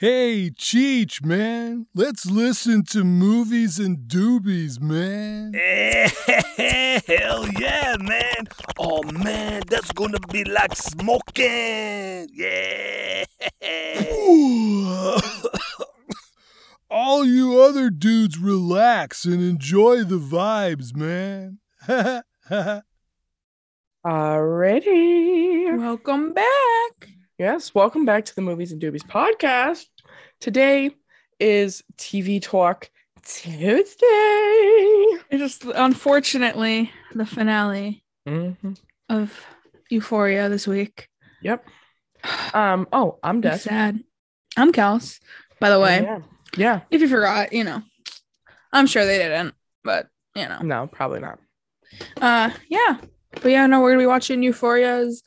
Hey, Cheech, man, let's listen to movies and doobies, man. Hell yeah, man. Oh, man, that's gonna be like smoking. Yeah. All you other dudes relax and enjoy the vibes, man. Alrighty. Welcome back. Yes, welcome back to the Movies and Doobies podcast. Today is TV Talk Tuesday. It is unfortunately the finale Mm-hmm. of Euphoria this week. Yep. Um. Oh, I'm Des. sad. I'm Kels, by the way. Yeah. Yeah. If you forgot, you know, I'm sure they didn't, but you know, No, probably not. uh, yeah. But yeah, no, we're gonna be watching Euphoria's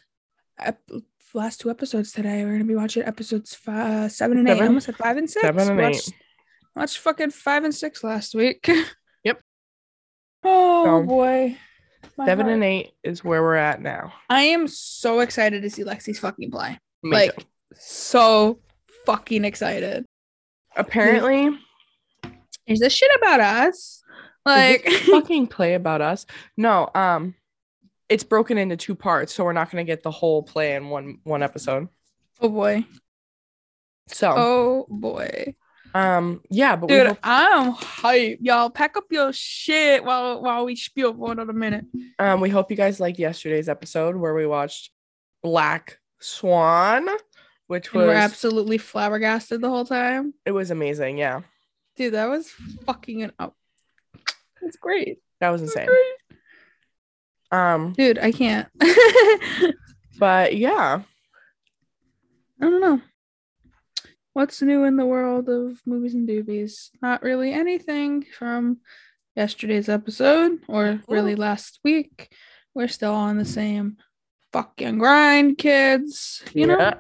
last two episodes today. We're gonna be watching episodes five, uh, seven and eight. I almost said five and six. Seven and watched, eight. Watched fucking five and six last week. Yep. Oh So, boy. My Seven heart. and eight is where we're at now. I am so excited to see Lexi's fucking play. Me like too. so fucking excited. apparently, Is this shit about us? Like fucking play about us. No, um, it's broken into two parts, so we're not gonna get the whole play in one one episode. oh boy. So, Oh boy. um, yeah, but Dude, hope, I'm hype. Y'all pack up your shit while while we spiel for another minute. um, we hope you guys liked yesterday's episode where we watched Black Swan, which And we're was absolutely flabbergasted the whole time. it was amazing. Yeah, Dude, that was fucking it up. That's great. that was insane. Great. Um, Dude, I can't. But yeah, I don't know. What's new in the world of movies and doobies? Not really anything from yesterday's episode or really last week. We're still on the same fucking grind, kids. You know, yeah.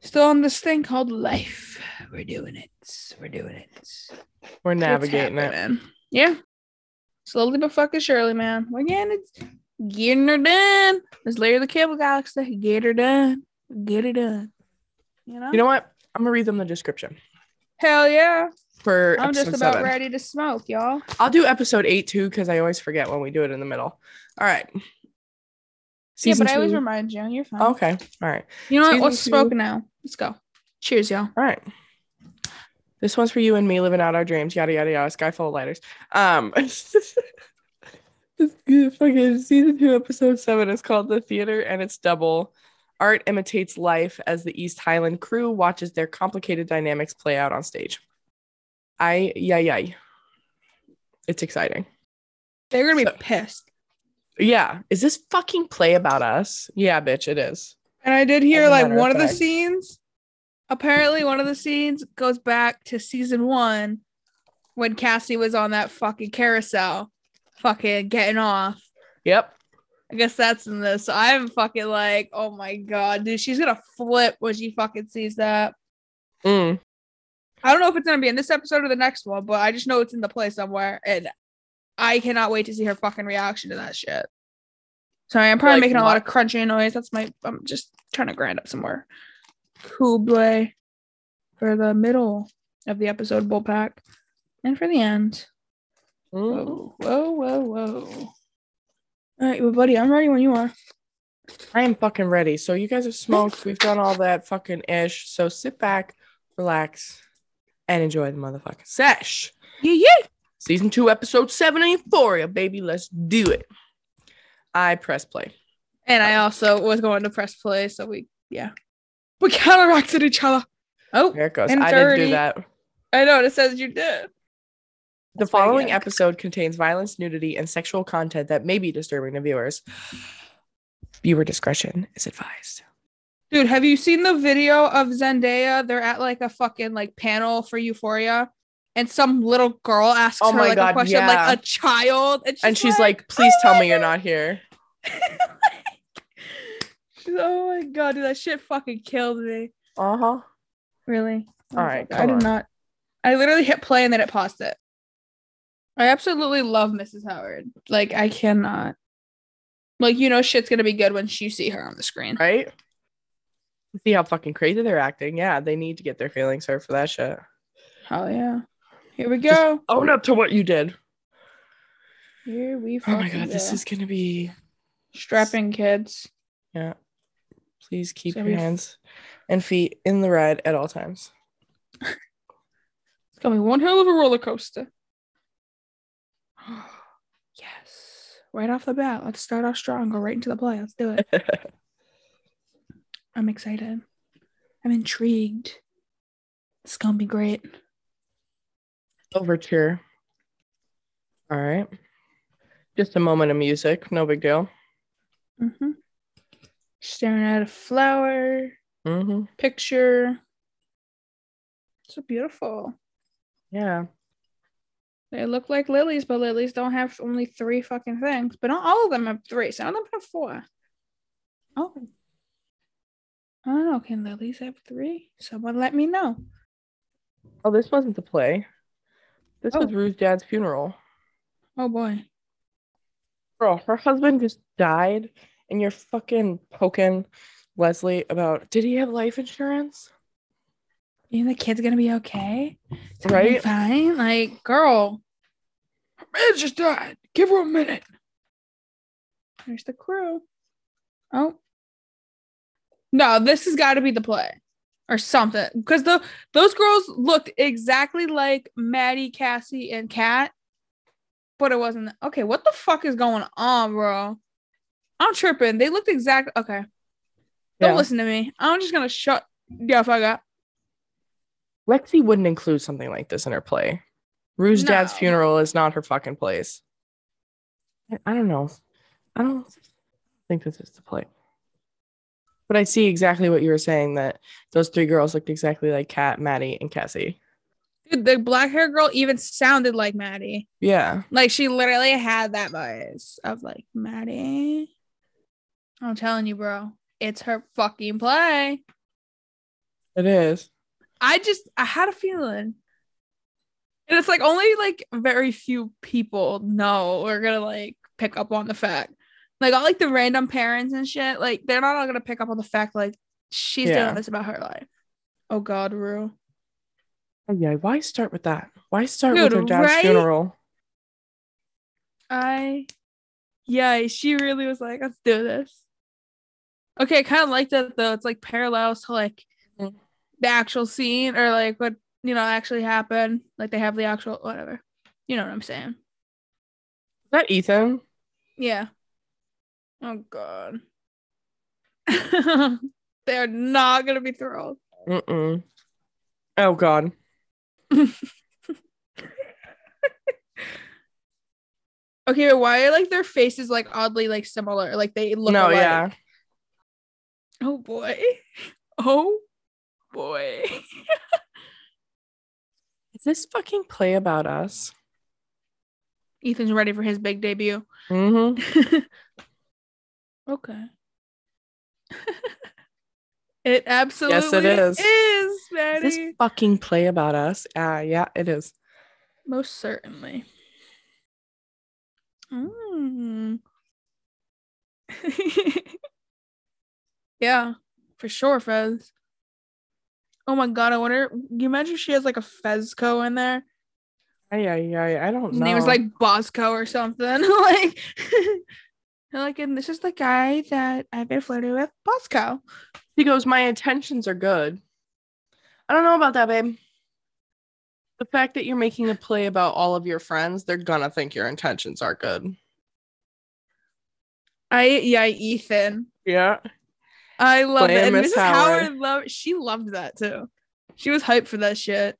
still on this thing called life. We're doing it. We're doing it. we're navigating it. Yeah. Slowly but fucking surely, man. We're getting it. Getting her done. Let's Larry the Cable Galaxy. Get her done. Get it done. You know? You know what? I'm gonna read them the description Hell yeah. for I'm just about seven. ready to smoke, y'all. I'll do episode eight too because I always forget when we do it in the middle. All right. yeah, Season but I always remind you. You're fine. Okay. All right. You know what? Season Let's two. smoke now. Let's go. Cheers, y'all. All right. This one's for you and me living out our dreams. Yada yada yada. Sky full of lighters. Um. this good fucking season two, episode seven is called The Theater, and it's double. Art imitates life as the East Highland crew watches their complicated dynamics play out on stage. I yeah yeah. It's exciting. They're gonna be So- pissed. Yeah. Is this fucking play about us? Yeah, bitch, it is. And I did hear like of one of the scenes. Apparently, one of the scenes goes back to season one when Cassie was on that fucking carousel, fucking getting off. Yep. I guess that's in this. So I'm fucking like, oh my god, dude, she's gonna flip when she fucking sees that. Mm. I don't know if it's gonna be in this episode or the next one, but I just know it's in the play somewhere, and I cannot wait to see her fucking reaction to that shit. Sorry, I'm probably Like making a lot of crunching noise. That's my. I'm just trying to grind up some more Kublai for the middle of the episode bullpack, and for the end. Mm. Whoa, whoa, whoa, whoa! All right, well, buddy, I'm ready when you are. I am fucking ready. So you guys have smoked. We've done all that fucking ish. So sit back, relax, and enjoy the motherfucking sesh. Yeah, yeah. Season two, episode seven of Euphoria, baby. Let's do it. I press play. And I also was going to press play, so we, yeah, we counteracted each other. Oh, There it goes. I didn't do that. I know it says you did. The That's following episode contains violence, nudity, and sexual content that may be disturbing to viewers. Viewer discretion is advised. Dude, have you seen the video of Zendaya? They're at like a fucking like panel for Euphoria, and some little girl asks Oh her like God, a question yeah. like a child, and she's, and she's like, like, please "Oh tell me you're not here. Oh my god, dude, that shit fucking killed me. Uh huh. Really? All right, I did not. I literally hit play and then it paused it. I absolutely love Mrs. Howard. Like I cannot. Like you know, shit's gonna be good when you see her on the screen. Right? See how fucking crazy they're acting. Yeah, they need to get their feelings hurt for that shit. Hell yeah. Here we Just go. Own up to what you did. Here we Oh my god, this is gonna be strapping kids. yeah. Please keep So your f- hands and feet in the ride at all times. It's gonna be one hell of a roller coaster. yes. Right off the bat, let's start off strong. Go right into the play. Let's do it. I'm excited. I'm intrigued. It's gonna be great. Overture. All right. Just a moment of music, no big deal. Mm-hmm. Staring at a flower Mm-hmm. picture. So beautiful. Yeah. They look like lilies, but lilies don't have only three fucking things. But not all of them have three. Some of them have four. Oh. I don't know. Can lilies have three? Someone let me know. Oh, this wasn't the play. This was Oh. Rue's dad's funeral. Oh boy. Girl, her husband just died, and you're fucking poking Leslie about did he have life insurance? You think the kid's gonna be okay? It's gonna be Right? fine. Like, girl. Her man just died. Give her a minute. There's the crew. Oh. No, this has got to be the play. Or something. Because the those girls looked exactly like Maddie, Cassie, and Kat. But it wasn't okay. What the fuck is going on, bro? I'm tripping. They looked exact okay. Don't Yeah. listen to me. I'm just gonna shut the fuck up. Lexi wouldn't include something like this in her play. Rue's dad's funeral is not her fucking place. I, I don't know. I don't think this is the play. But I see exactly what you were saying that those three girls looked exactly like Kat, Maddie, and Cassie. Dude, the black hair girl even sounded like Maddie. Yeah. Like she literally had that voice of like Maddie. I'm telling you, bro, it's her fucking play. It is. I just I had a feeling. And it's like only like very few people know or are gonna like pick up on the fact. Like all like the random parents and shit, like they're not all gonna pick up on the fact like she's Yeah. doing this about her life. Oh god, Rue. Yeah. Why start with that? Why start with her dad's right? funeral? I yeah, she really was like, let's do this. Okay, I kind of like that though. It's like parallels to like Mhm. the actual scene or like what you know actually happened. Like they have the actual whatever. You know what I'm saying? Is that Ethan? Yeah. Oh god. They're not gonna be thrilled. Mm-mm. Oh God. Okay, why are like their faces like oddly like similar? Like they look no, alike. yeah. Oh boy. Oh boy. Is this fucking play about us? Ethan's ready for his big debut. Mm-hmm. okay. it absolutely is. is, Is Maddie. this fucking play about us? Ah, yeah, it is. Most certainly. Mm. Yeah, for sure, Fez. Oh my god, I wonder. You imagine she has like a Fezco in there? Yeah, yeah, yeah. I don't His know. name is like Bosco or something. like, like, and this is the guy that I've been flirting with, Bosco. He goes, My intentions are good. I don't know about that, babe. The fact that you're making a play about all of your friends, they're gonna think your intentions are good. I yeah, Ethan. Yeah. I love it. And Miss Mrs. Howard. Howard. loved she loved that too. She was hyped for that shit.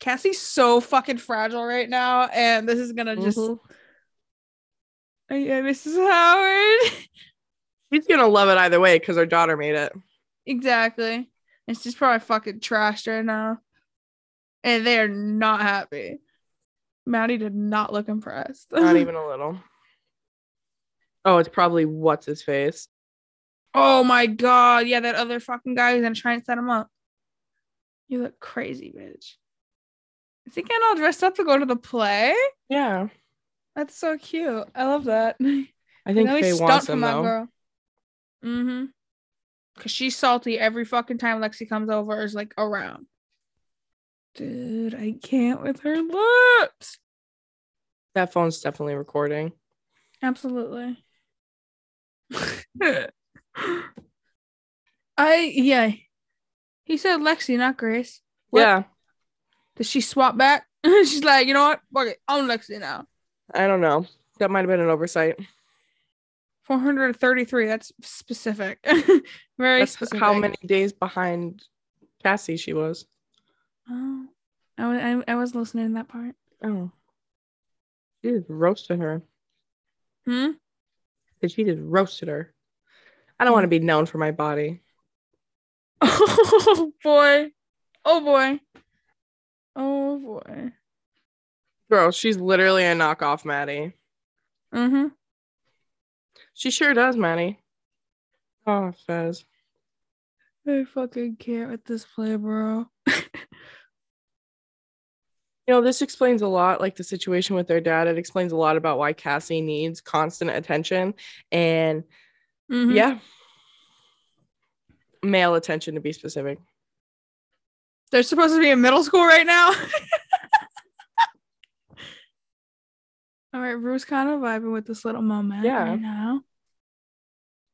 Cassie's so fucking fragile right now, and this is gonna just Mhm. Oh, yeah, Mrs. Howard. She's gonna love it either way because her daughter made it. exactly. And she's probably fucking trashed right now. And they are not happy. Maddie did not look impressed. Not even a little. Oh, it's probably what's his face. Oh my god. Yeah, that other fucking guy who's gonna try and set him up. You look crazy, bitch. Is he getting all dressed up to go to the play? Yeah. That's so cute. I love that. I think Faye stuck him though. girl. Mm-hmm. Cause she's salty every fucking time Lexi comes over is like around. Dude, I can't with her lips. That phone's definitely recording. Absolutely. I yeah. He said Lexi, not Grace. What? Yeah. Did she swap back? She's like, you know what? Fuck it. I'm Lexi now. I don't know. That might have been an oversight. 433. That's specific. Very That's specific. how many days behind Cassie she was. Oh, I, I, I was listening to that part. Oh. She just roasted her. Hmm? Did she just roasted her? I don't want to be known for my body. Oh boy. Oh boy. Oh boy. Girl, she's literally a knockoff Maddie. Mm-hmm. She sure does, Maddie. Oh, Fez. I fucking can't with this play, bro. You know, this explains a lot, like the situation with their dad. It explains a lot about why Cassie needs constant attention and, Mhm. yeah, male attention to be specific. They're supposed to be in middle school right now. All right, Rue's kind of vibing with this little moment Yeah. right now.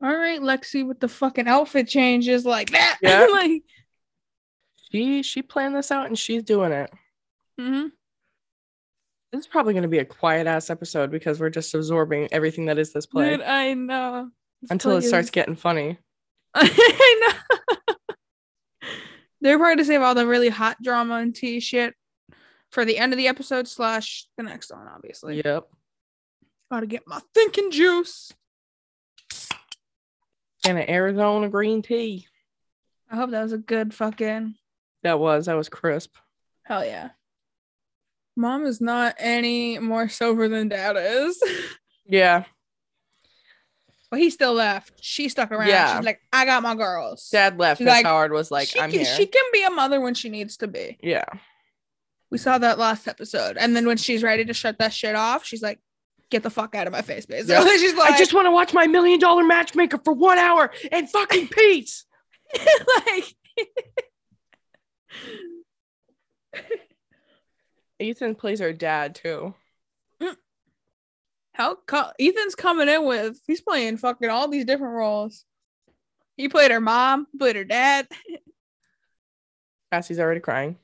All right, Lexi with the fucking outfit changes like that. Yeah. like, She she planned this out and she's doing it. mhm. This is probably going to be a quiet ass episode because we're just absorbing everything that is this play Dude, I know. Until it starts getting funny. I know. They're probably to save all the really hot drama and tea shit for the end of the episode slash the next one, obviously. Yep. Gotta get my thinking juice. And an Arizona green tea. I hope that was a good fucking That was that was crisp. hell yeah. Mom is not any more sober than dad is. Yeah. But he still left. She stuck around. Yeah. She's like, I got my girls. Dad left. Like, Howard was like, she, I'm can, here. she can be a mother when she needs to be. Yeah. We saw that last episode. And then when she's ready to shut that shit off, she's like, get the fuck out of my face, basically. Yeah. she's like, I just want to watch my million dollar matchmaker for one hour and fucking peace. like Ethan plays her dad too. How co- Ethan's coming in with he's playing fucking all these different roles. He played her mom, played her dad. Cassie's already crying.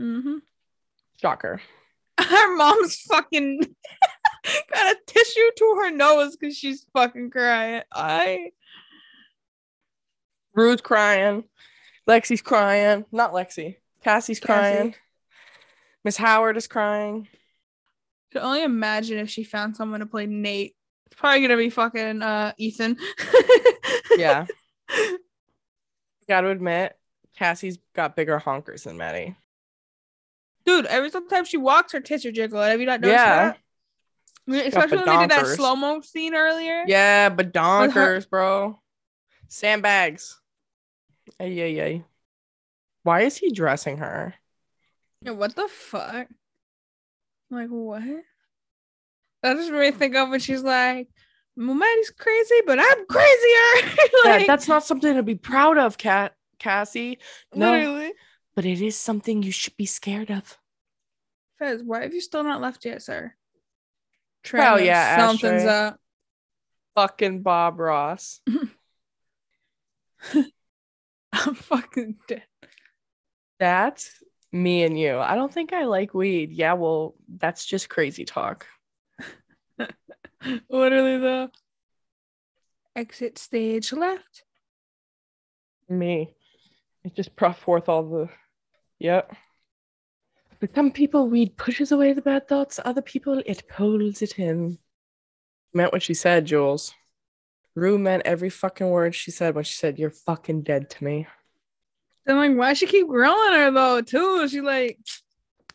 Mm-hmm. Shocker. Her mom's fucking got a tissue to her nose because she's fucking crying. I Rue's crying. Lexi's crying. Not Lexi. Cassie's crying. Cassie. Miss Howard is crying. Could only imagine if she found someone to play Nate. It's probably gonna be fucking uh Ethan. Yeah. Gotta admit, Cassie's got bigger honkers than Maddie. Dude, every time she walks, her tits are jiggling. Have you not noticed Yeah. that? I mean, Especially when they did that slow mo scene earlier. Yeah, but her- donkers, bro. Sandbags. Ay, ay, ay. Why is he dressing her? Yeah, what the fuck? Like what? That just made me think of when she's like, Maddie's crazy, but I'm crazier. Yeah, that's not something to be proud of, Cat Cassie. No, literally. but it is something you should be scared of. Fez, why have you still not left yet, sir? Well, Trent, yeah, something's Ashtray. up. Fucking Bob Ross. I'm fucking dead. That's me and you. I don't think I like weed. Yeah, well, that's just crazy talk. Literally though. Exit stage left. Me. It just brought forth all the. Yep. For some people, weed pushes away the bad thoughts. Other people, it pulls it in. Meant what she said, Jules. Rue meant every fucking word she said when she said, You're fucking dead to me. Then like, why she keep grilling her though? Too, she like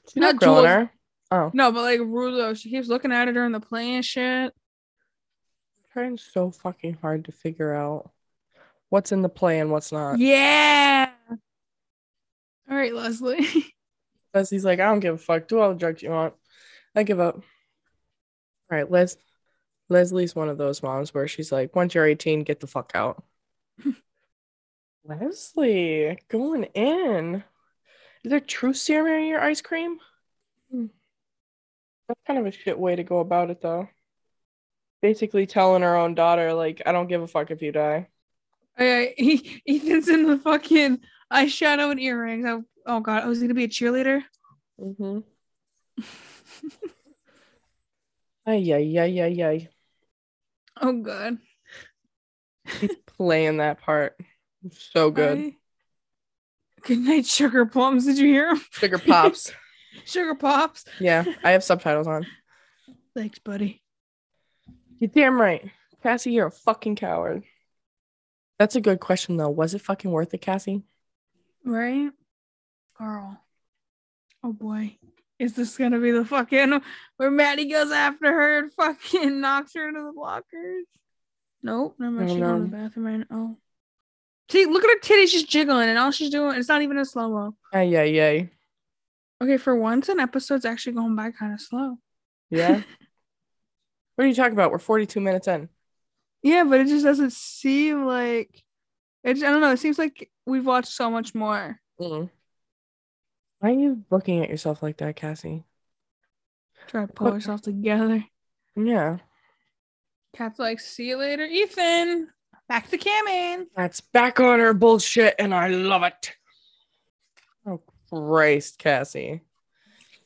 She's not Not grilling Jules. her. Oh. no, but like Rulo, she keeps looking at her during the play and shit. trying so fucking hard to figure out what's in the play and what's not. Yeah. All right, Leslie. Leslie's like, I don't give a fuck. Do all the drugs you want. I give up. All right, Les. Leslie's one of those moms where she's like, once you're 18, get the fuck out. Leslie going in. Is there truth serum in your ice cream? Hmm. That's kind of a shit way to go about it, though. Basically telling her own daughter, like, I don't give a fuck if you die. He Ethan's in the fucking eyeshadow and earrings. Oh, oh god, I was gonna be a cheerleader. Mm-hmm. ay, ay, ay, ay, ay. Oh god. He's playing that part. So good. I- Good night, sugar plums. Did you hear him? Sugar pops. Sugar pops. yeah, I have subtitles on. Thanks, buddy. You're damn right. Cassie, you're a fucking coward. That's a good question, though. Was it fucking worth it, Cassie? Right? Girl. Oh boy. Is this gonna be the fucking where Maddie goes after her and fucking knocks her into the blockers? Nope. Oh, She's going to the bathroom right now. Oh. See, look at her titties just jiggling, and all she's doing, it's not even a slow mo. Ay, ay, ay. Okay, for once, an episode's actually going by kind of slow. Yeah. what are you talking about? We're 42 minutes in. Yeah, but it just doesn't seem like it's. I don't know. It seems like we've watched so much more. Mm. Why are you looking at yourself like that, Cassie? Try to pull What- herself together. Yeah. Kat's like, see you later, Ethan. Back to camming. That's back on her bullshit, and I love it. Oh, Christ, Cassie.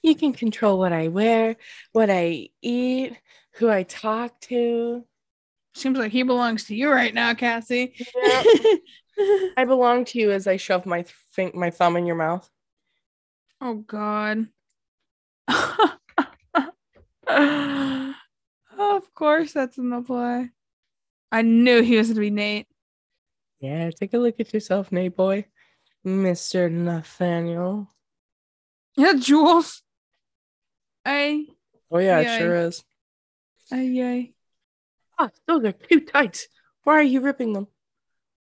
You can control what I wear, what I eat, who I talk to. Seems like he belongs to you right now, Cassie. Yeah. I belong to you as I shove my th- my thumb in your mouth. oh God. of course, that's in the play. I knew he was gonna be Nate. Yeah, take a look at yourself, Nate boy. Mr. Nathaniel. Yeah, Jules. Ay, Oh yeah, it sure is. ay, ay. Ah, those are too tight. Why are you ripping them?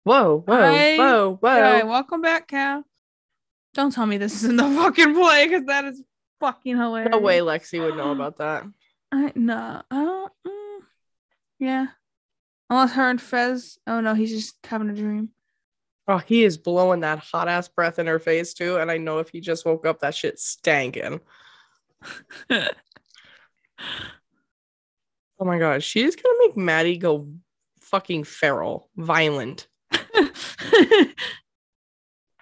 Whoa, whoa, I- whoa, whoa. Ay, welcome back, Cal. Don't tell me this is in the fucking play because that is fucking hilarious. No way Lexi would know about that. I no. I don't. mm, yeah. Unless her and Fez. Oh no, he's just having a dream. Oh, he is blowing that hot ass breath in her face too. And I know if he just woke up, that shit stankin'. Oh my god, she's gonna make Maddie go fucking feral, violent.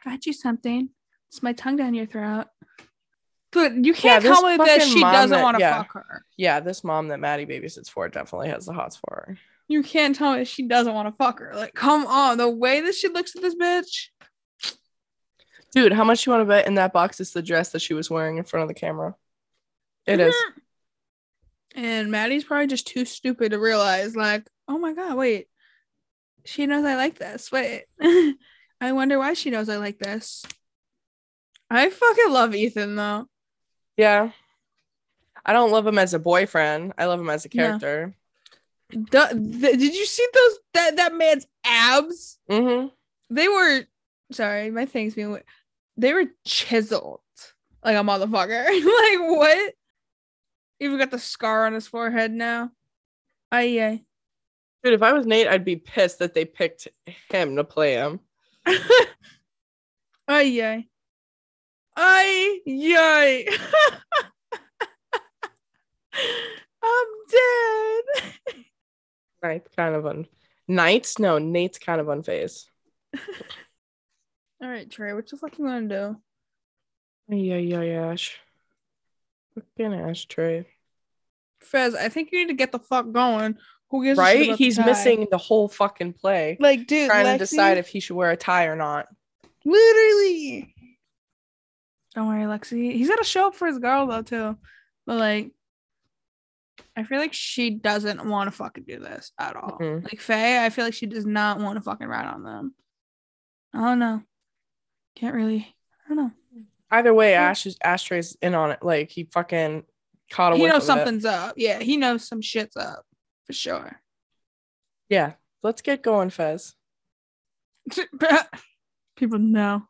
Got you something. It's my tongue down your throat. But you can't this tell me that she doesn't want to yeah. fuck her. Yeah, this mom that Maddie babysits for definitely has the hots for her. You can't tell me she doesn't want to fuck her. Like, come on. The way that she looks at this bitch. Dude, how much you want to bet in that box is the dress that she was wearing in front of the camera? It is. Mm-hmm. And Maddie's probably just too stupid to realize, like, oh my god, wait. She knows I like this. Wait. I wonder why she knows I like this. I fucking love Ethan though. Yeah. I don't love him as a boyfriend. I love him as a character. Duh, th- did you see those that that man's abs? Mm-hmm. They were sorry, my thing's being they were chiseled like a motherfucker. like what? Even got the scar on his forehead now. I yeah. Dude, if I was Nate, I'd be pissed that they picked him to play him. Ay yay. Ay yay. I'm dead. Nate's kind of un Knights? No, Nate's kind of unfazed. All right, Trey, what the fuck you gonna do? Yeah, yeah, yeah. Ash. Fucking ashtray. Fez, I think you need to get the fuck going. Who gives Right? about the He's missing the whole fucking play. like dude trying Lexi- to decide if he should wear a tie or not. literally. Don't worry, Lexi. He's gotta show up for his girl though too. But like I feel like she doesn't want to fucking do this at all. Mm-mm. Like Faye, I feel like she does not want to fucking ride on them. I don't know. Can't really. I don't know. Either way. Ash is Ashtray's in on it. Like he fucking caught a He knows of it. something's up. Yeah, he knows some shit's up for sure. Yeah. Let's get going, Fez. People know.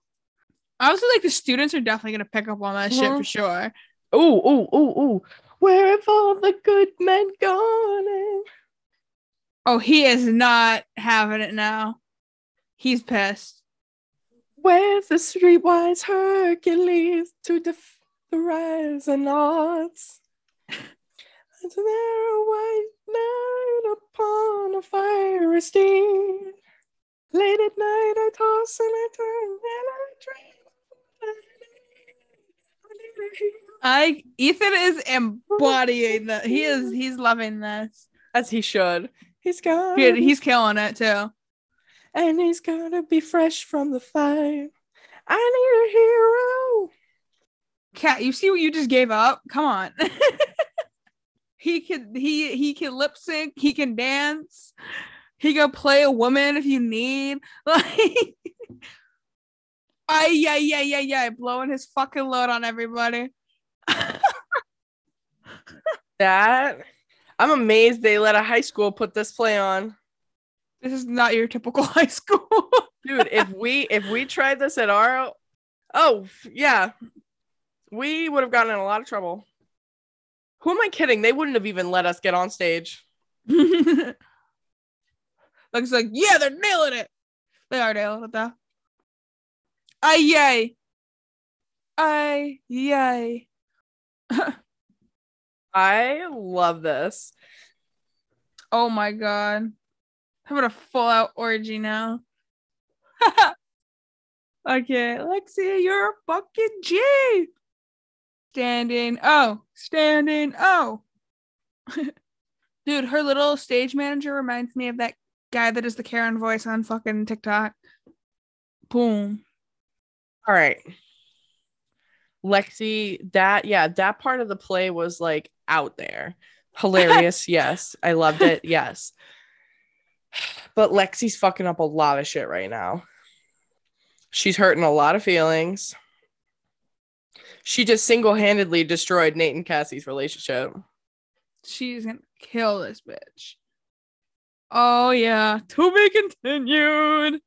I also like the students are definitely gonna pick up on that shit for Mhm. sure. Ooh, ooh, ooh, ooh. Where have all the good men gone? Oh, he is not having it now. He's pissed. Where's the streetwise Hercules to defy the rising odds? Is there a white knight upon a fiery steed? Late at night I toss and I turn and I dream. I need a hero. I Ethan is embodying that. He is he's loving this. As he should. He's got He- he's killing it too. and he's gotta be fresh from the fire. I need a hero. Kat, you see what you just gave up? Come on. he can he he can lip sync, he can dance, he can play a woman if you need. Like I yeah, yeah, yeah, yeah, blowing his fucking load on everybody. That I'm amazed they let a high school put this play on. This is not your typical high school. Dude, if we if we tried this at our oh yeah, we would have gotten in a lot of trouble. Who am I kidding? They wouldn't have even let us get on stage. Looks like, yeah, they're nailing it. They are nailing it though. Ay yay. Ay yay. I love this. Oh my god. I'm gonna full out orgy now. okay, Lexia, you're a fucking G. Standing. Oh, standing. Oh. Dude, her little stage manager reminds me of that guy that is the Karen voice on fucking TikTok. Boom. All right. Lexi, that yeah, that part of the play was like out there. Hilarious, yes. I loved it, yes. But Lexi's fucking up a lot of shit right now. She's hurting a lot of feelings. She just single-handedly destroyed Nate and Cassie's relationship. She's gonna kill this bitch. Oh yeah. To be continued.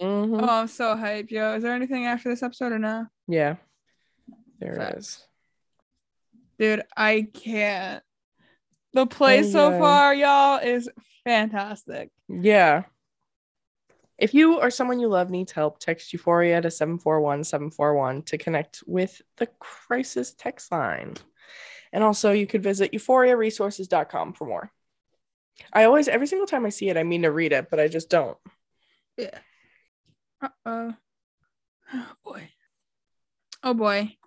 Mhm. Oh, I'm so hyped, yo. Is there anything after this episode or no? Yeah. There it is. Dude, I can't. The play Oh, so yeah. far, y'all, is fantastic. Yeah. If you or someone you love needs help, text Euphoria to 741 741 to connect with the crisis text line. And also, you could visit euphoriaresources.com for more. I always, every single time I see it, I mean to read it, but I just don't. Yeah. Uh oh. Oh boy. Oh boy.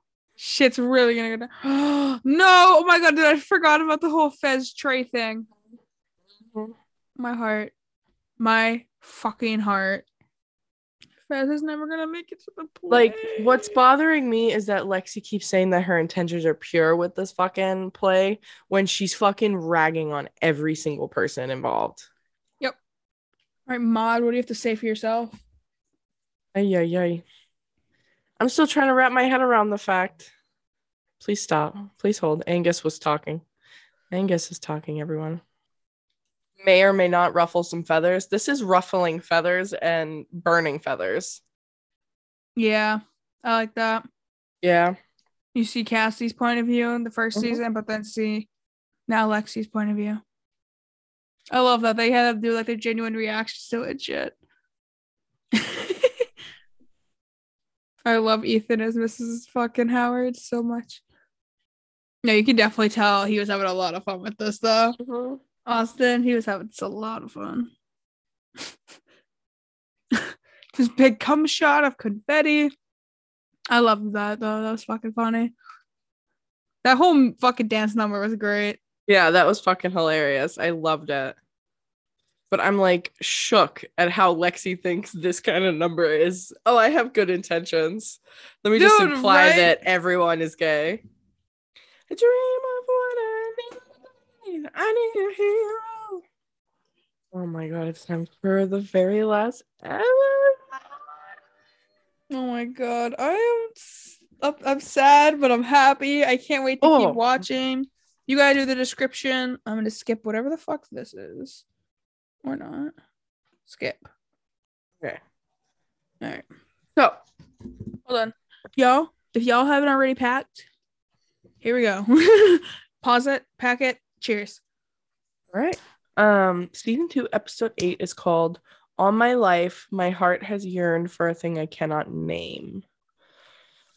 Shit's really gonna go down. no! Oh my god, dude, I forgot about the whole Fez Trey thing. Mhm. My heart. My fucking heart. Fez is never gonna make it to the play. Like, what's bothering me is that Lexi keeps saying that her intentions are pure with this fucking play when she's fucking ragging on every single person involved. Yep. All right, Mod, what do you have to say for yourself? Ay, ay, ay. I'm still trying to wrap my head around the fact. Please stop. Please hold. Angus was talking. Angus is talking, everyone. May or may not ruffle some feathers. This is ruffling feathers and burning feathers. Yeah, I like that. Yeah. You see Cassie's point of view in the 1st Mhm. season, but then see now Lexi's point of view. I love that they had to do like their genuine reactions to it. Shit. I love Ethan as Mrs. fucking Howard so much. No, you can definitely tell he was having a lot of fun with this though. Mm-hmm. Austin, he was having a lot of fun. This big cum shot of confetti. I love that though. That was fucking funny. That whole fucking dance number was great. Yeah, that was fucking hilarious. I loved it. But I'm like shook at how Lexi thinks this kind of number is. Oh, I have good intentions. Let me just imply right? that everyone is gay. I dream of what I need. I need a hero. Oh my god, it's time for the very last ever. Oh my god, I am I'm sad, but I'm happy. I can't wait to Oh. keep watching. You gotta do the description. I'm gonna skip whatever the fuck this is, or not. Skip. Okay. All right. So Hold on, y'all. If y'all haven't already packed, here we go. Pause it. Pack it. Cheers. All right. Um, season two, episode eight is called All my life, my heart has yearned for a thing I cannot name.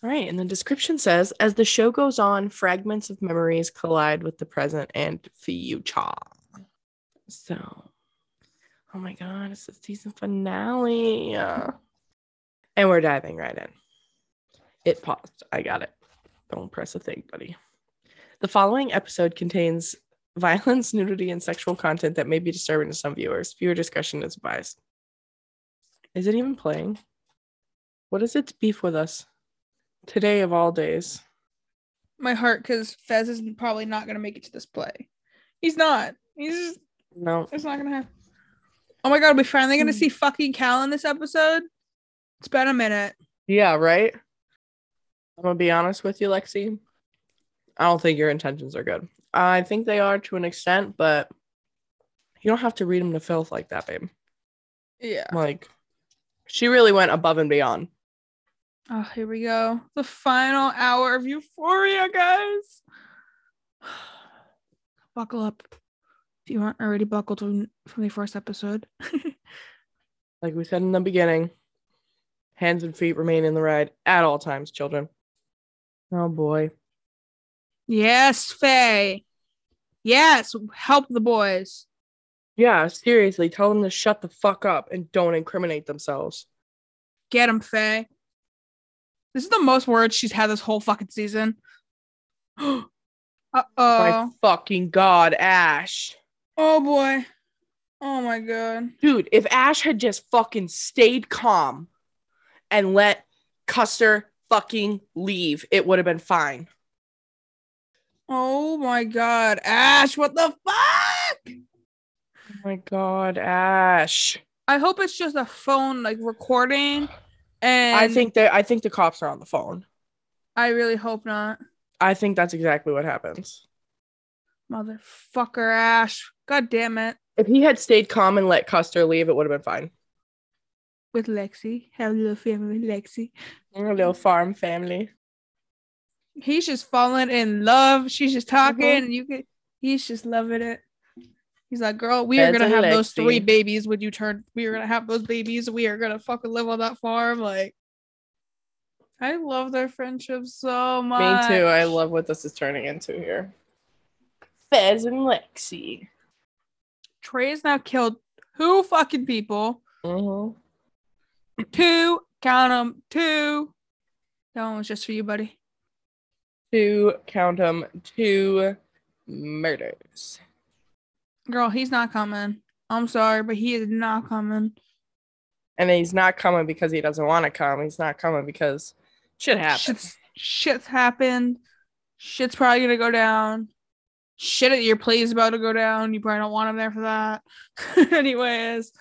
All right, and the description says as the show goes on, fragments of memories collide with the present and future. So, oh my god, it's the season finale. And we're diving right in. It paused. I got it. Don't press a thing, buddy. The following episode contains violence, nudity, and sexual content that may be disturbing to some viewers. Viewer discretion is advised. Is it even playing? What is its beef with us? Today of all days. My heart, because Fez is probably not gonna make it to this play. He's not. He's just, No. it's not gonna happen. Oh my god, we finally gonna hmm. see fucking Cal in this episode. It's been a minute. Yeah, right? I'm gonna be honest with you, Lexi. I don't think your intentions are good. I think they are to an extent, but you don't have to read them to filth like that, babe. Yeah. Like, she really went above and beyond. Oh, here we go. The final hour of Euphoria, guys. Buckle up if you aren't already buckled from, from the first episode. Like we said in the beginning, hands and feet remain in the ride at all times, children. Oh boy. yes, Faye. Yes, help the boys. Yeah, seriously, tell them to shut the fuck up and don't incriminate themselves. Get him, Faye. This is the most words she's had this whole fucking season. uh My oh. fucking god, Ash. Oh boy. Oh my god. Dude, if Ash had just fucking stayed calm and let Custer fucking leave, it would have been fine. Oh my god. Ash, what the fuck? Oh my god, Ash. I hope it's just a phone like recording. And I think that I think the cops are on the phone. I really hope not. I think that's exactly what happens. Motherfucker Ash. God damn it. If he had stayed calm and let Custer leave, it would have been fine. With Lexi. Have a little family with Lexi. A little farm family. He's just falling in love. She's just talking, Mhm. and you can he's just loving it. He's like, girl, we are gonna and have those three babies when you turn. We are gonna have those babies. We are gonna fucking live on that farm. Like, I love their friendship so much. Me too. I love what this is turning into here. Fez and Lexi. Trey has now killed two fucking people. Mm-hmm. Two, count them, two. That one was just for you, buddy. Two, count them, two murders. Girl, he's not coming. I'm sorry, but he is not coming. And he's not coming because he doesn't want to come. He's not coming because shit happens. Shit's, shit's happened. Shit's probably gonna go down. Shit at your play is about to go down. You probably don't want him there for that. Anyways,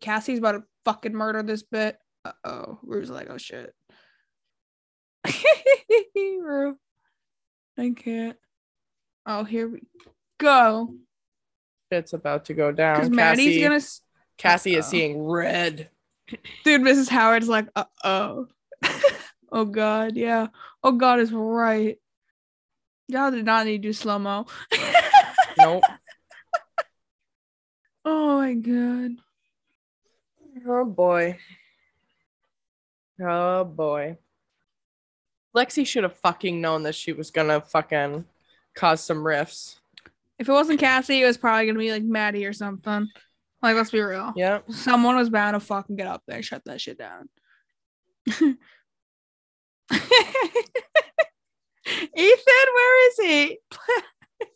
Cassie's about to fucking murder this bit. Uh oh. Rue's like, oh shit. Rue. I can't. Oh, here we go. It's about to go down. Because Maddie's Cassie, gonna. Cassie is Uh-oh. seeing red. Dude, Mrs. Howard's like, uh oh. oh god, yeah. Oh god is right. Y'all did not need to do slow mo. Nope. oh my god. oh boy. Oh boy. Lexi should have fucking known that she was gonna fucking cause some rifts. If it wasn't Cassie, it was probably gonna be like Maddie or something. Like, let's be real. Yep. Someone was bound to fucking get up there and shut that shit down. Ethan, where is he?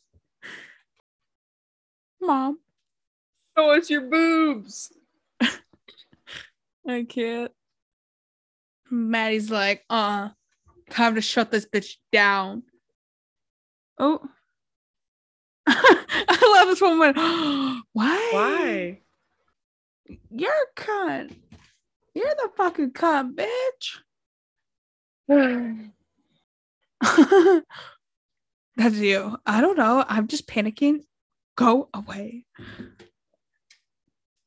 Mom, Show us your boobs. I can't. Maddie's like, uh, time to shut this bitch down. Oh. I love this woman. Why? Why? You're a cunt. You're the fucking cunt, bitch. That's you. I don't know. I'm just panicking. Go away.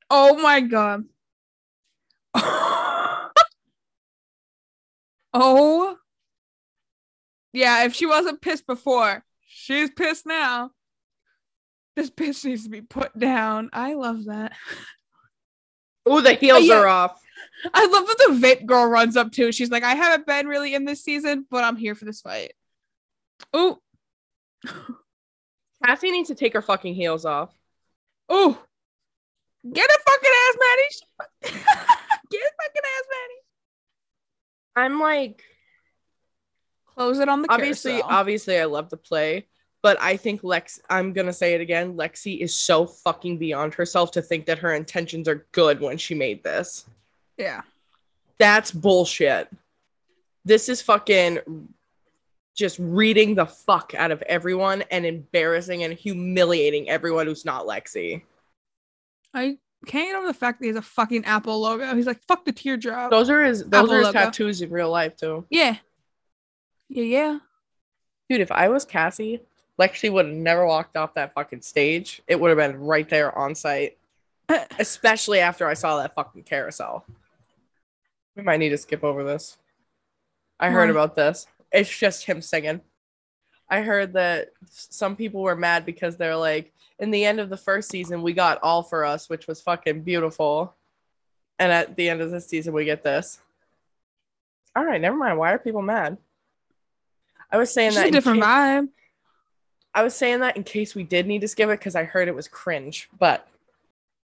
Oh my god. oh. Yeah, if she wasn't pissed before, she's pissed now. This bitch needs to be put down. I love that. Oh, the heels yeah. are off. I love that the Vit girl runs up too. She's like, I haven't been really in this season, but I'm here for this fight. Oh, Cassie needs to take her fucking heels off. oh, get a fucking ass, Maddie. get a fucking ass, Maddie. I'm like, Close it on the obviously, carousel. obviously, I love the play, but I think Lex. I'm gonna say it again. Lexi is so fucking beyond herself to think that her intentions are good when she made this. Yeah. That's bullshit. This is fucking just reading the fuck out of everyone and embarrassing and humiliating everyone who's not Lexi. I can't get over the fact that he has a fucking Apple logo. He's like, fuck the teardrop. Those are his those Apple are his logo. tattoos in real life too. yeah. Yeah, yeah. Dude, if I was Cassie, Lexi would have never walked off that fucking stage. It would have been right there on site. Especially after I saw that fucking carousel. We might need to skip over this. I heard Why? about this. It's just him singing. I heard that some people were mad because they're like, in the end of the first season, we got All for Us, which was fucking beautiful. And at the end of this season, we get this. All right, never mind. Why are people mad? I was saying It's that a different case- vibe. I was saying that in case we did need to skip it because I heard it was cringe, but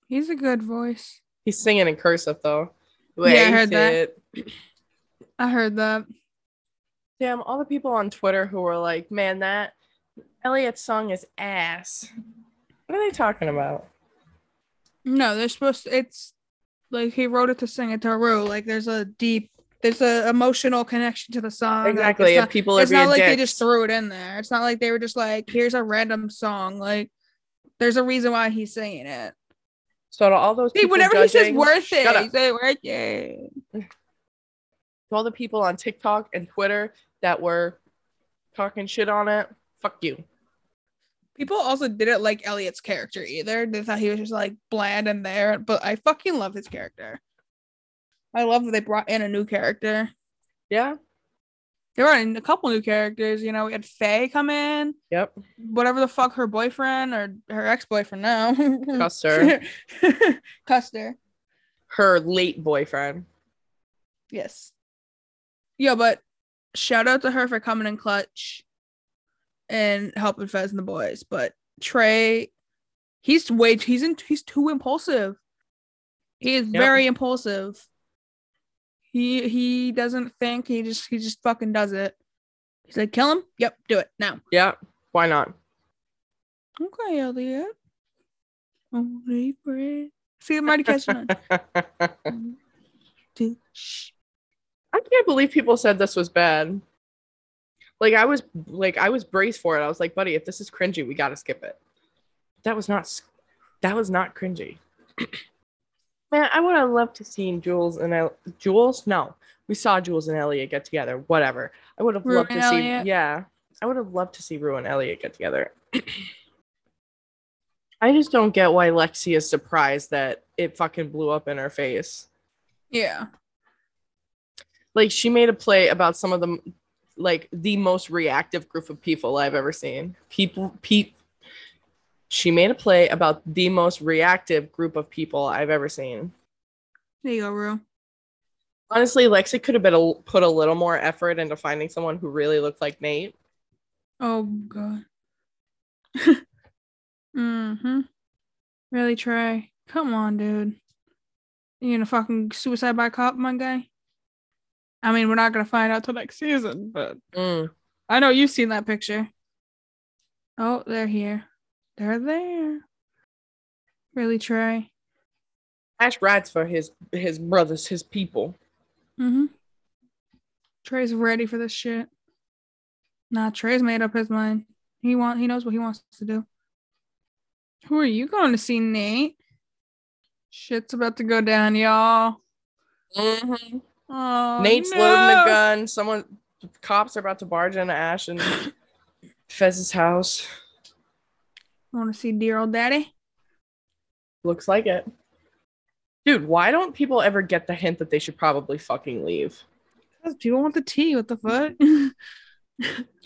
He's a good voice. he's singing in cursive though. Yeah, I heard that. I heard that. Damn, all the people on Twitter who were like, "Man, that Elliot's song is ass." What are they talking about? No, they're supposed to, it's like he wrote it to sing it to Rue. Like there's a deep, there's a emotional connection to the song. Like, exactly. it's not, people it's not like they just threw it in there. It's not like they were just like, here's a random song. Like there's a reason why he's singing it. So to all those people whenever he says worth it, he said worth it. to all the people on TikTok and Twitter that were talking shit on it, fuck you. People also didn't like Elliot's character either. They thought he was just like bland and there, but I fucking love his character. I love that they brought in a new character. Yeah. They brought in a couple new characters. You know, we had Faye come in, Yep. whatever the fuck her boyfriend or her ex boyfriend now. Custer, Custer. her late boyfriend. Yes. Yeah, but shout out to her for coming in clutch and helping Fez and the boys. But Trey, he's way he's in he's too impulsive. He is Yep. very impulsive. He he doesn't think he just he just fucking does it. He's like, kill him? Yep, do it now. Yeah. Why not? Okay, Elliot. Only bread. See, I'm already catching on. Shh. I can't believe people said this was bad. Like I was like I was braced for it. I was like, buddy, if this is cringy, we gotta skip it. That was not that was not cringy. Man, I would have loved to seen Jules and El- Jules. No, we saw Jules and Elliot get together. Whatever. I would have Rue loved to Elliot? see. Yeah, I would have loved to see Rue and Elliot get together. I just don't get why Lexi is surprised that it fucking blew up in her face Yeah. like she made a play about some of the like the most reactive group of people I've ever seen. People, pe- She made a play about the most reactive group of people I've ever seen. There you go, Rue. Honestly, Lexi could have been a, put a little more effort into finding someone who really looked like Nate. Oh god. mm-hmm. Really try. Come on, dude. You gonna fucking suicide by cop, my guy? I mean, we're not gonna find out till next season, but Mm. I know you've seen that picture. Oh, they're here. They're there. Really try. Ash rides for his his brothers, his people. Mm-hmm. Trey's ready for this shit. Nah, Trey's made up his mind. He want he knows what he wants to do. Who are you going to see, Nate? Shit's about to go down, y'all. Mm-hmm. Oh, Nate's no. loading the gun. Someone, cops are about to barge into Ash and Fez's house. Want to see dear old daddy? Looks like it. Dude, why don't people ever get the hint that they should probably fucking leave? Because people want the tea. What the fuck?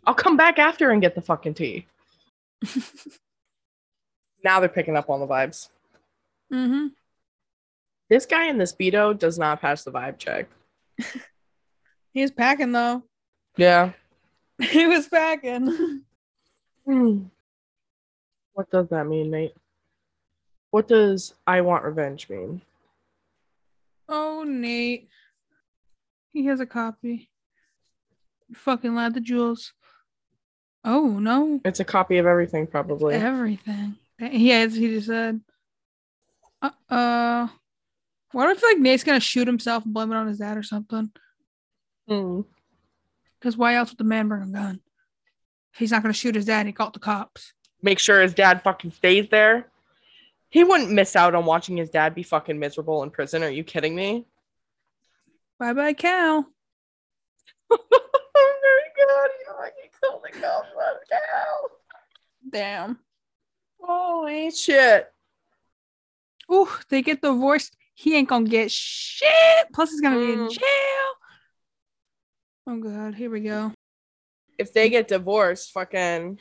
I'll come back after and get the fucking tea. now they're picking up on the vibes. mm-hmm. This guy in the speedo does not pass the vibe check. He's packing though. Yeah. he was packing. What does that mean, Nate? What does I want revenge mean? Oh, Nate. He has a copy. You fucking lad the jewels. Oh no. It's a copy of everything, probably. Everything. Yeah, he just said. Uh uh What if like Nate's gonna shoot himself and blame it on his dad or something? Hmm. Because why else would the man bring a gun? If he's not gonna shoot his dad, he called the cops. Make sure his dad fucking stays there. He wouldn't miss out on watching his dad be fucking miserable in prison. Are you kidding me? Bye bye, Cal. Very good. You fucking killed the cow. cow. Damn. Holy shit. Ooh, they get divorced. He ain't gonna get shit. Plus, he's gonna be in Mm. jail. Oh god, here we go. If they get divorced, fucking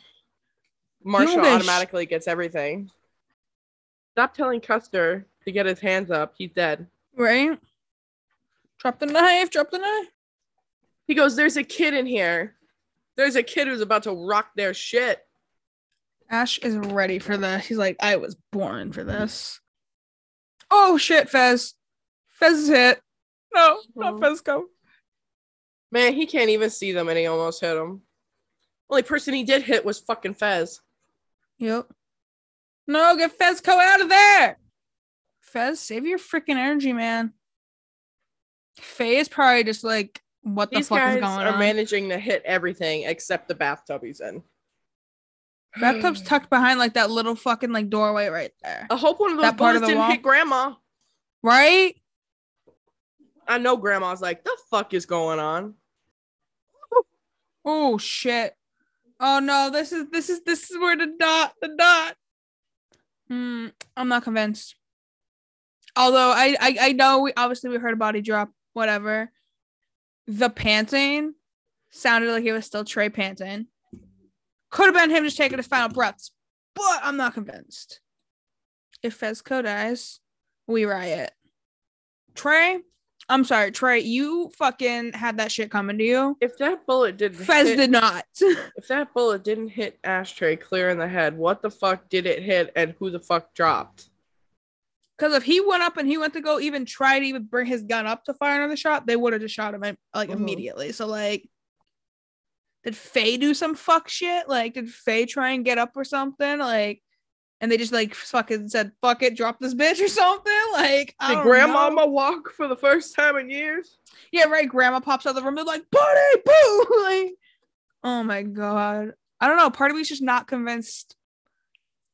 Marsha get sh- automatically gets everything. Stop telling Custer to get his hands up. He's dead. Right? Drop the knife. Drop the knife. He goes, There's a kid in here. There's a kid who's about to rock their shit. Ash is ready for this. He's like, I was born for this. Oh shit, Fez. Fez is hit. No, not mhm. Oh. Fezco. Man, he can't even see them and he almost hit him. Only person he did hit was fucking Fez. Yep. No, get Fezco out of there. Fez, save your freaking energy, man. Faye is probably just like, what the These fuck guys is going on? are on? managing to hit everything except the bathtub he's in. Bathtub's tucked behind like that little fucking like doorway right there. I hope one of those That part bullets of the didn't wall? hit grandma. Right? I know grandma's like, the fuck is going on? Oh shit. Oh no, this is this is this is where the dot the dot. Hmm, I'm not convinced. Although I, I I know we obviously we heard a body drop, whatever. The panting sounded like it was still Trey panting. Could have been him just taking his final breaths, but I'm not convinced. If Fezco dies, we riot. Trey, I'm sorry, Trey, you fucking had that shit coming to you. If that bullet didn't Fez hit, did not. if that bullet didn't hit Ashtray clear in the head, what the fuck did it hit and who the fuck dropped? Because if he went up and he went to go even try to even bring his gun up to fire another shot, they would have just shot him like Mhm. immediately. So like, did Faye do some fuck shit? Like, did Faye try and get up or something? Like, and they just like fucking said fuck it, drop this bitch or something? Like, I Did grandmama know. walk for the first time in years? Yeah, right. Grandma pops out of the room. They're like, buddy, boo! like, oh my god. I don't know. Part of me's just not convinced,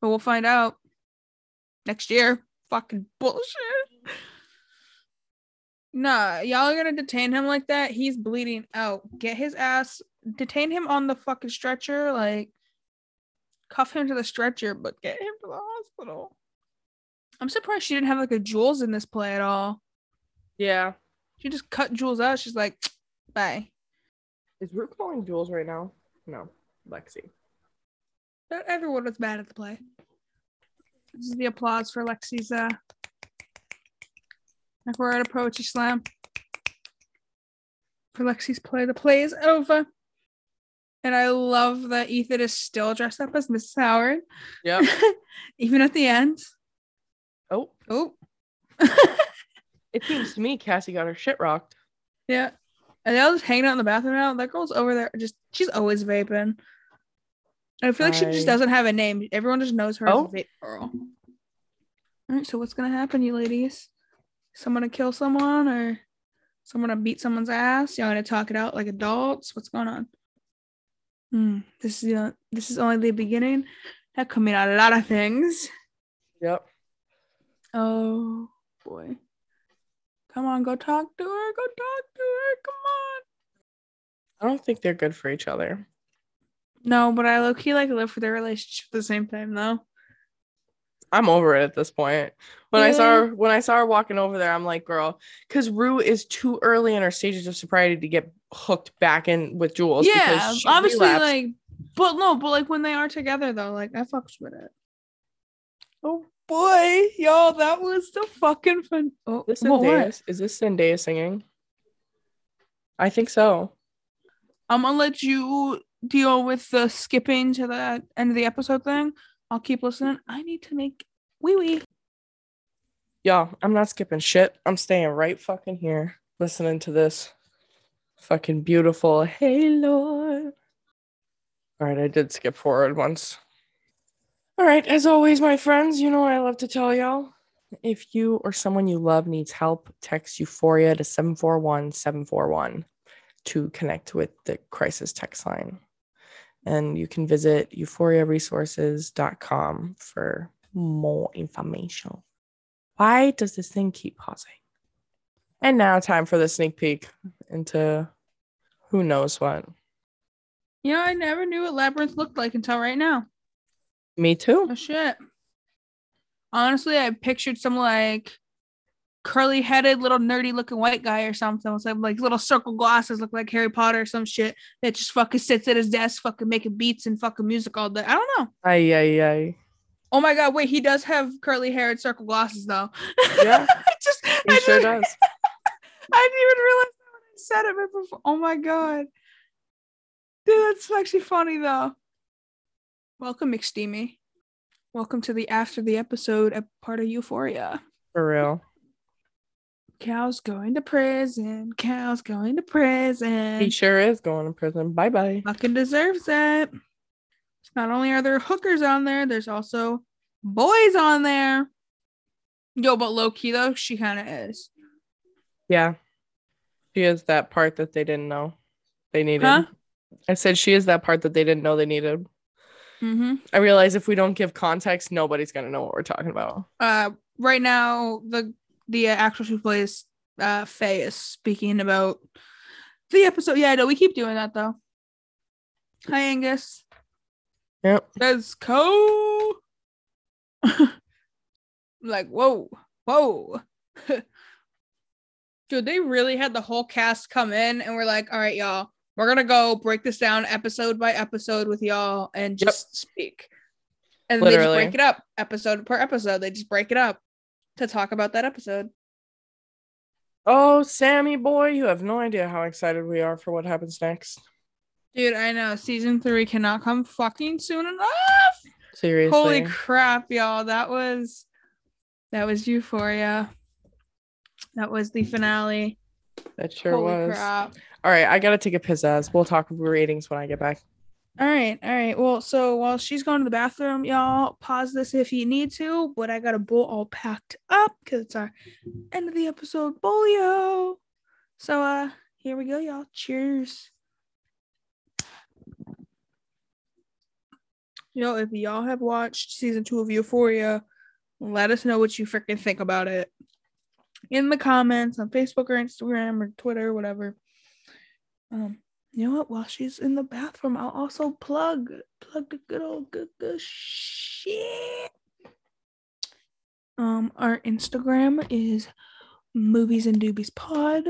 but we'll find out next year. Fucking bullshit. Nah, y'all are gonna detain him like that. He's bleeding out. Get his ass. Detain him on the fucking stretcher. Like, cuff him to the stretcher, but get him to the hospital. I'm surprised she didn't have like a Jules in this play at all. Yeah. She just cut Jules out. She's like, bye. Is Rue calling Jules right now? No. Lexi. Not everyone was bad at the play. This is the applause for Lexi's uh like we're at a poetry slam. For Lexi's play. The play is over. And I love that Ethan is still dressed up as Mrs. Howard. Yeah. Even at the end. oh, Oh. it seems to me Cassie got her shit rocked. yeah. And they all just hanging out in the bathroom now. That girl's over there. Just she's always vaping. I feel like she just doesn't have a name. Everyone just knows her Oh. as a oh. vape girl. All right, so what's gonna happen, you ladies? Someone to kill someone or someone to beat someone's ass? Y'all gonna talk it out like adults? What's going on? Hmm. This is uh, this is only the beginning. That could mean a lot of things. Yep. Oh boy. Come on, go talk to her. Go talk to her. Come on. I don't think they're good for each other. No, but I low key like live for their relationship at the same time though. I'm over it at this point. When I saw her, when I saw her walking over there, I'm like, girl, because Rue is too early in her stages of sobriety to get hooked back in with Jules. yeah, obviously, relapsed. like, but no, but like when they are together though, like I fucks with it. oh, boy, y'all, that was the fucking fun. Oh, This? Zendaya. Is this Zendaya singing? I think so. I'm gonna let you deal with the skipping to the end of the episode thing. I'll keep listening. I need to make wee wee. Y'all, I'm not skipping shit. I'm staying right fucking here, listening to this fucking beautiful Hey Lord. All right, I did skip forward once. All right, as always, my friends, you know I love to tell y'all. If you or someone you love needs help, text Euphoria to 741 741 to connect with the crisis text line. And you can visit euphoriaresources.com for more information. Why does this thing keep pausing? And now, time for the sneak peek into who knows what. You know, I never knew what Labrinth looked like until right now. Me too. Oh shit. Honestly, I pictured some like curly headed little nerdy looking white guy or something with like little circle glasses look like Harry Potter or some shit that just fucking sits at his desk fucking making beats and fucking music all day. I don't know. Ay, ay, ay. Oh my god, wait, he does have curly hair and circle glasses though. Yeah, I just He I sure just- does. I didn't even realize that when I said it before. Oh my god. Dude, that's actually funny though. Welcome, McSteamy. Welcome to the after the episode a part of Euphoria. For real. Cows going to prison. Cows going to prison. He sure is going to prison. Bye bye. Fucking deserves it. Not only are there hookers on there, there's also boys on there. Yo, but low key though, she kind of is. Yeah. She is that part that they didn't know they needed. Huh? I said she is that part that they didn't know they needed. Mm-hmm. I realize if we don't give context, nobody's going to know what we're talking about. uh right now the the uh, actress who plays uh Faye is speaking about the episode. Yeah, no, we keep doing that though. Hi Angus. Yep. Let's go. like, whoa, whoa. Dude, they really had the whole cast come in and we're like, all right, y'all, we're gonna go break this down episode by episode with y'all and Yep. just speak. And they just break it up episode per episode. They just break it up to talk about that episode. Oh, Sammy boy, you have no idea how excited we are for what happens next. Dude, I know season three cannot come fucking soon enough. Seriously. Holy crap, y'all. That was that was Euphoria. That was the finale. that sure Holy was. crap. All right, I got to take a piss ass. We'll talk ratings when I get back. All right, all right. Well, so while she's going to the bathroom, y'all pause this if you need to, but I got a bowl all packed up because it's our end of the episode bolio. So uh here we go, y'all. Cheers. Yo, if y'all have watched season two of Euphoria, let us know what you freaking think about it in the comments on Facebook or Instagram or Twitter, whatever. Um, you know what? While she's in the bathroom, I'll also plug plug the good old good good shit. Um, our Instagram is movies and doobies pod.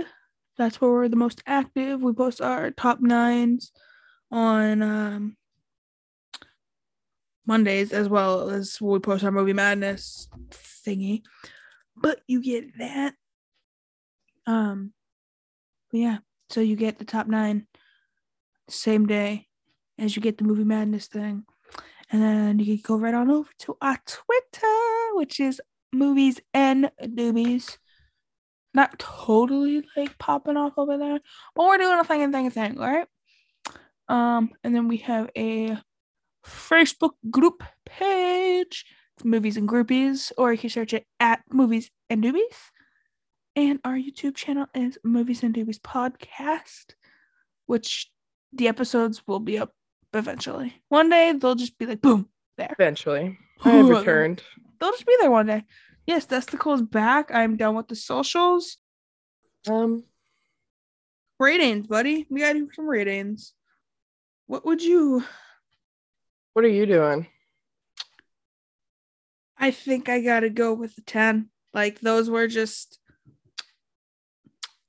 That's where we're the most active. We post our top nines on um Mondays as well as we post our movie madness thingy. But you get that. Um yeah, so you get the top nine same day as you get the movie madness thing. And then you can go right on over to our Twitter, which is movies and doobies. Not totally like popping off over there, but we're doing a thing and thing and thing, all right? Um, and then we have a Facebook group page, movies and groupies, or you can search it at movies and doobies. And our YouTube channel is Movies and Doobies Podcast, which the episodes will be up eventually. One day they'll just be like, boom, there. Eventually, I have returned. They'll just be there one day. Yes, Testicle's back. I'm done with the socials. Um, Ratings, buddy. We gotta do some ratings. What would you? what are you doing? I think I gotta go with the 10. Like those were just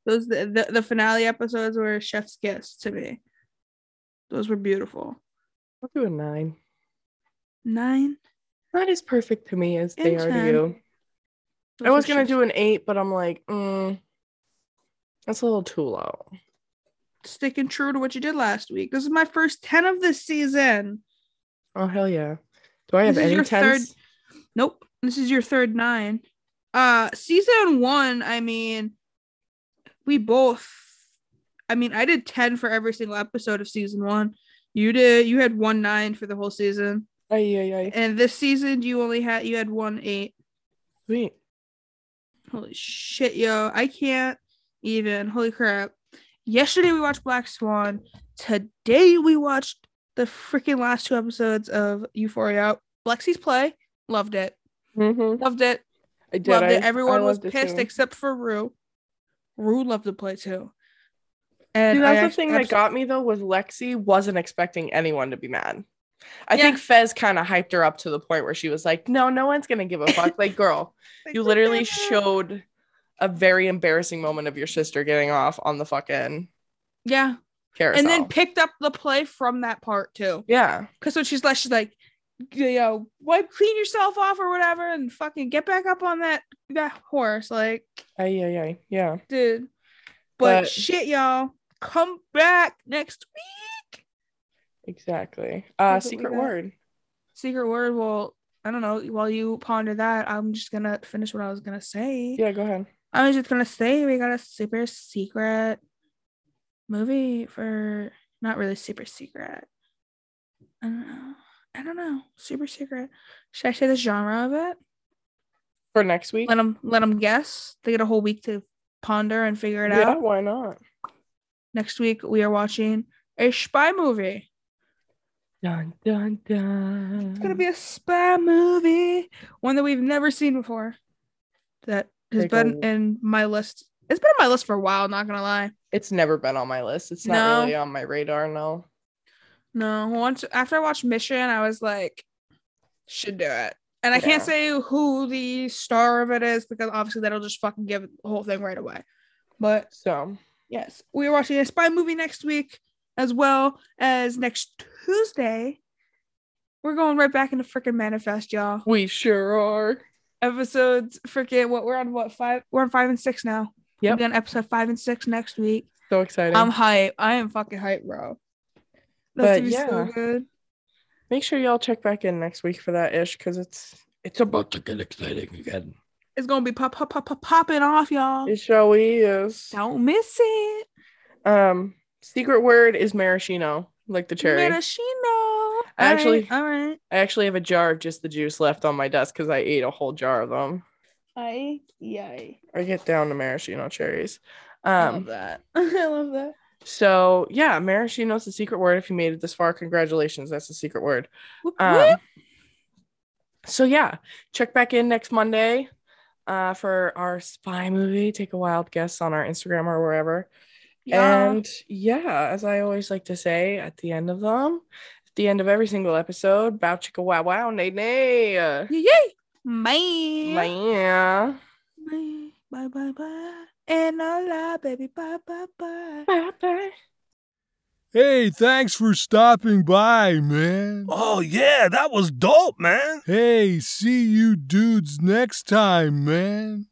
those the, the, the finale episodes were chef's kiss to me. Those were beautiful. I'll do a nine. Nine. Not as perfect to me as they And are to 10. you. I was gonna shifts. do an eight, but I'm like, mm, that's a little too low. sticking true to what you did last week. This is my first 10 of this season. Oh hell yeah! Do I have This any your third- tens? Nope. This is your third nine. Uh season one, I mean, we both I mean, I did 10 for every single episode of season one. You did you had one nine for the whole season. Ay, ay, ay. And this season you only had you had one eight. Sweet. Holy shit, yo. I can't even. Holy crap. Yesterday we watched Black Swan. Today we watched the freaking last two episodes of Euphoria. Lexi's play. Loved it. Mm-hmm. Loved it. I did. Loved I, it. Everyone was pissed except for Rue. Rue loved the play too. And Dude, I that's the thing that got me though was Lexi wasn't expecting anyone to be mad. I Yeah. think Fez kind of hyped her up to the point where she was like, "No, no one's gonna give a fuck." like, girl, you literally showed a very embarrassing moment of your sister getting off on the fucking Yeah. carousel. And then picked up the play from that part too. yeah, Because when she's like, she's like, you know, wipe, clean yourself off or whatever, and fucking get back up on that that horse. Like, ay, ay, ay. yeah. dude. But, But- shit, y'all, come back next week. Exactly. Uh, That's secret word. Secret word. Well, I don't know. While you ponder that, I'm just gonna finish what I was gonna say. Yeah, go ahead. I was just gonna say we got a super secret movie for not really super secret. I don't know. I don't know. Super secret. Should I say the genre of it? For next week. Let them let them guess. They get a whole week to ponder and figure it Yeah, out. why not? Next week we are watching a spy movie. Dun dun dun. It's gonna be a spy movie, one that we've never seen before. That has Take been in my list. It's been on my list for a while. Not gonna lie. It's never been on my list. It's not No. really on my radar. No. No, once after I watched Mission, I was like, should do it. And I Yeah. can't say who the star of it is because obviously that'll just fucking give the whole thing right away. But So yes, we are watching a spy movie next week as well as next Tuesday. We're going right back into freaking manifest, y'all. we sure are. Episodes freaking what we're on what five? We're on five and six now. Yep. We'll be on episode five and six next week. So exciting. I'm hype. I am fucking hype, bro. That's But gonna be so good. Make sure y'all check back in next week for that ish because it's it's about to get exciting again. It's gonna be pop pop pop pop popping off, y'all. It sure is. Don't miss it. Um, secret word is maraschino, like the cherry. Maraschino. I Actually- all right. I actually have a jar of just the juice left on my desk because I ate a whole jar of them. I yay. I get down to maraschino cherries. I love Um, that. I love that. so yeah, maraschino's the secret word. If you made it this far, congratulations. That's the secret word. Whoop, Um, so yeah, check back in next Monday uh, for our spy movie. Take a wild guess on our Instagram or wherever. Yeah. And yeah, as I always like to say at the end of them, at the end of every single episode, bow chicka wow wow nay nay. Yay, yay. Bye. Bye. Bye. Bye. Bye. Bye. And Allah, baby. Bye. Bye. Bye. Bye bye. Hey, thanks for stopping by, man. Oh, yeah, that was dope, man. Hey, see you dudes next time, man.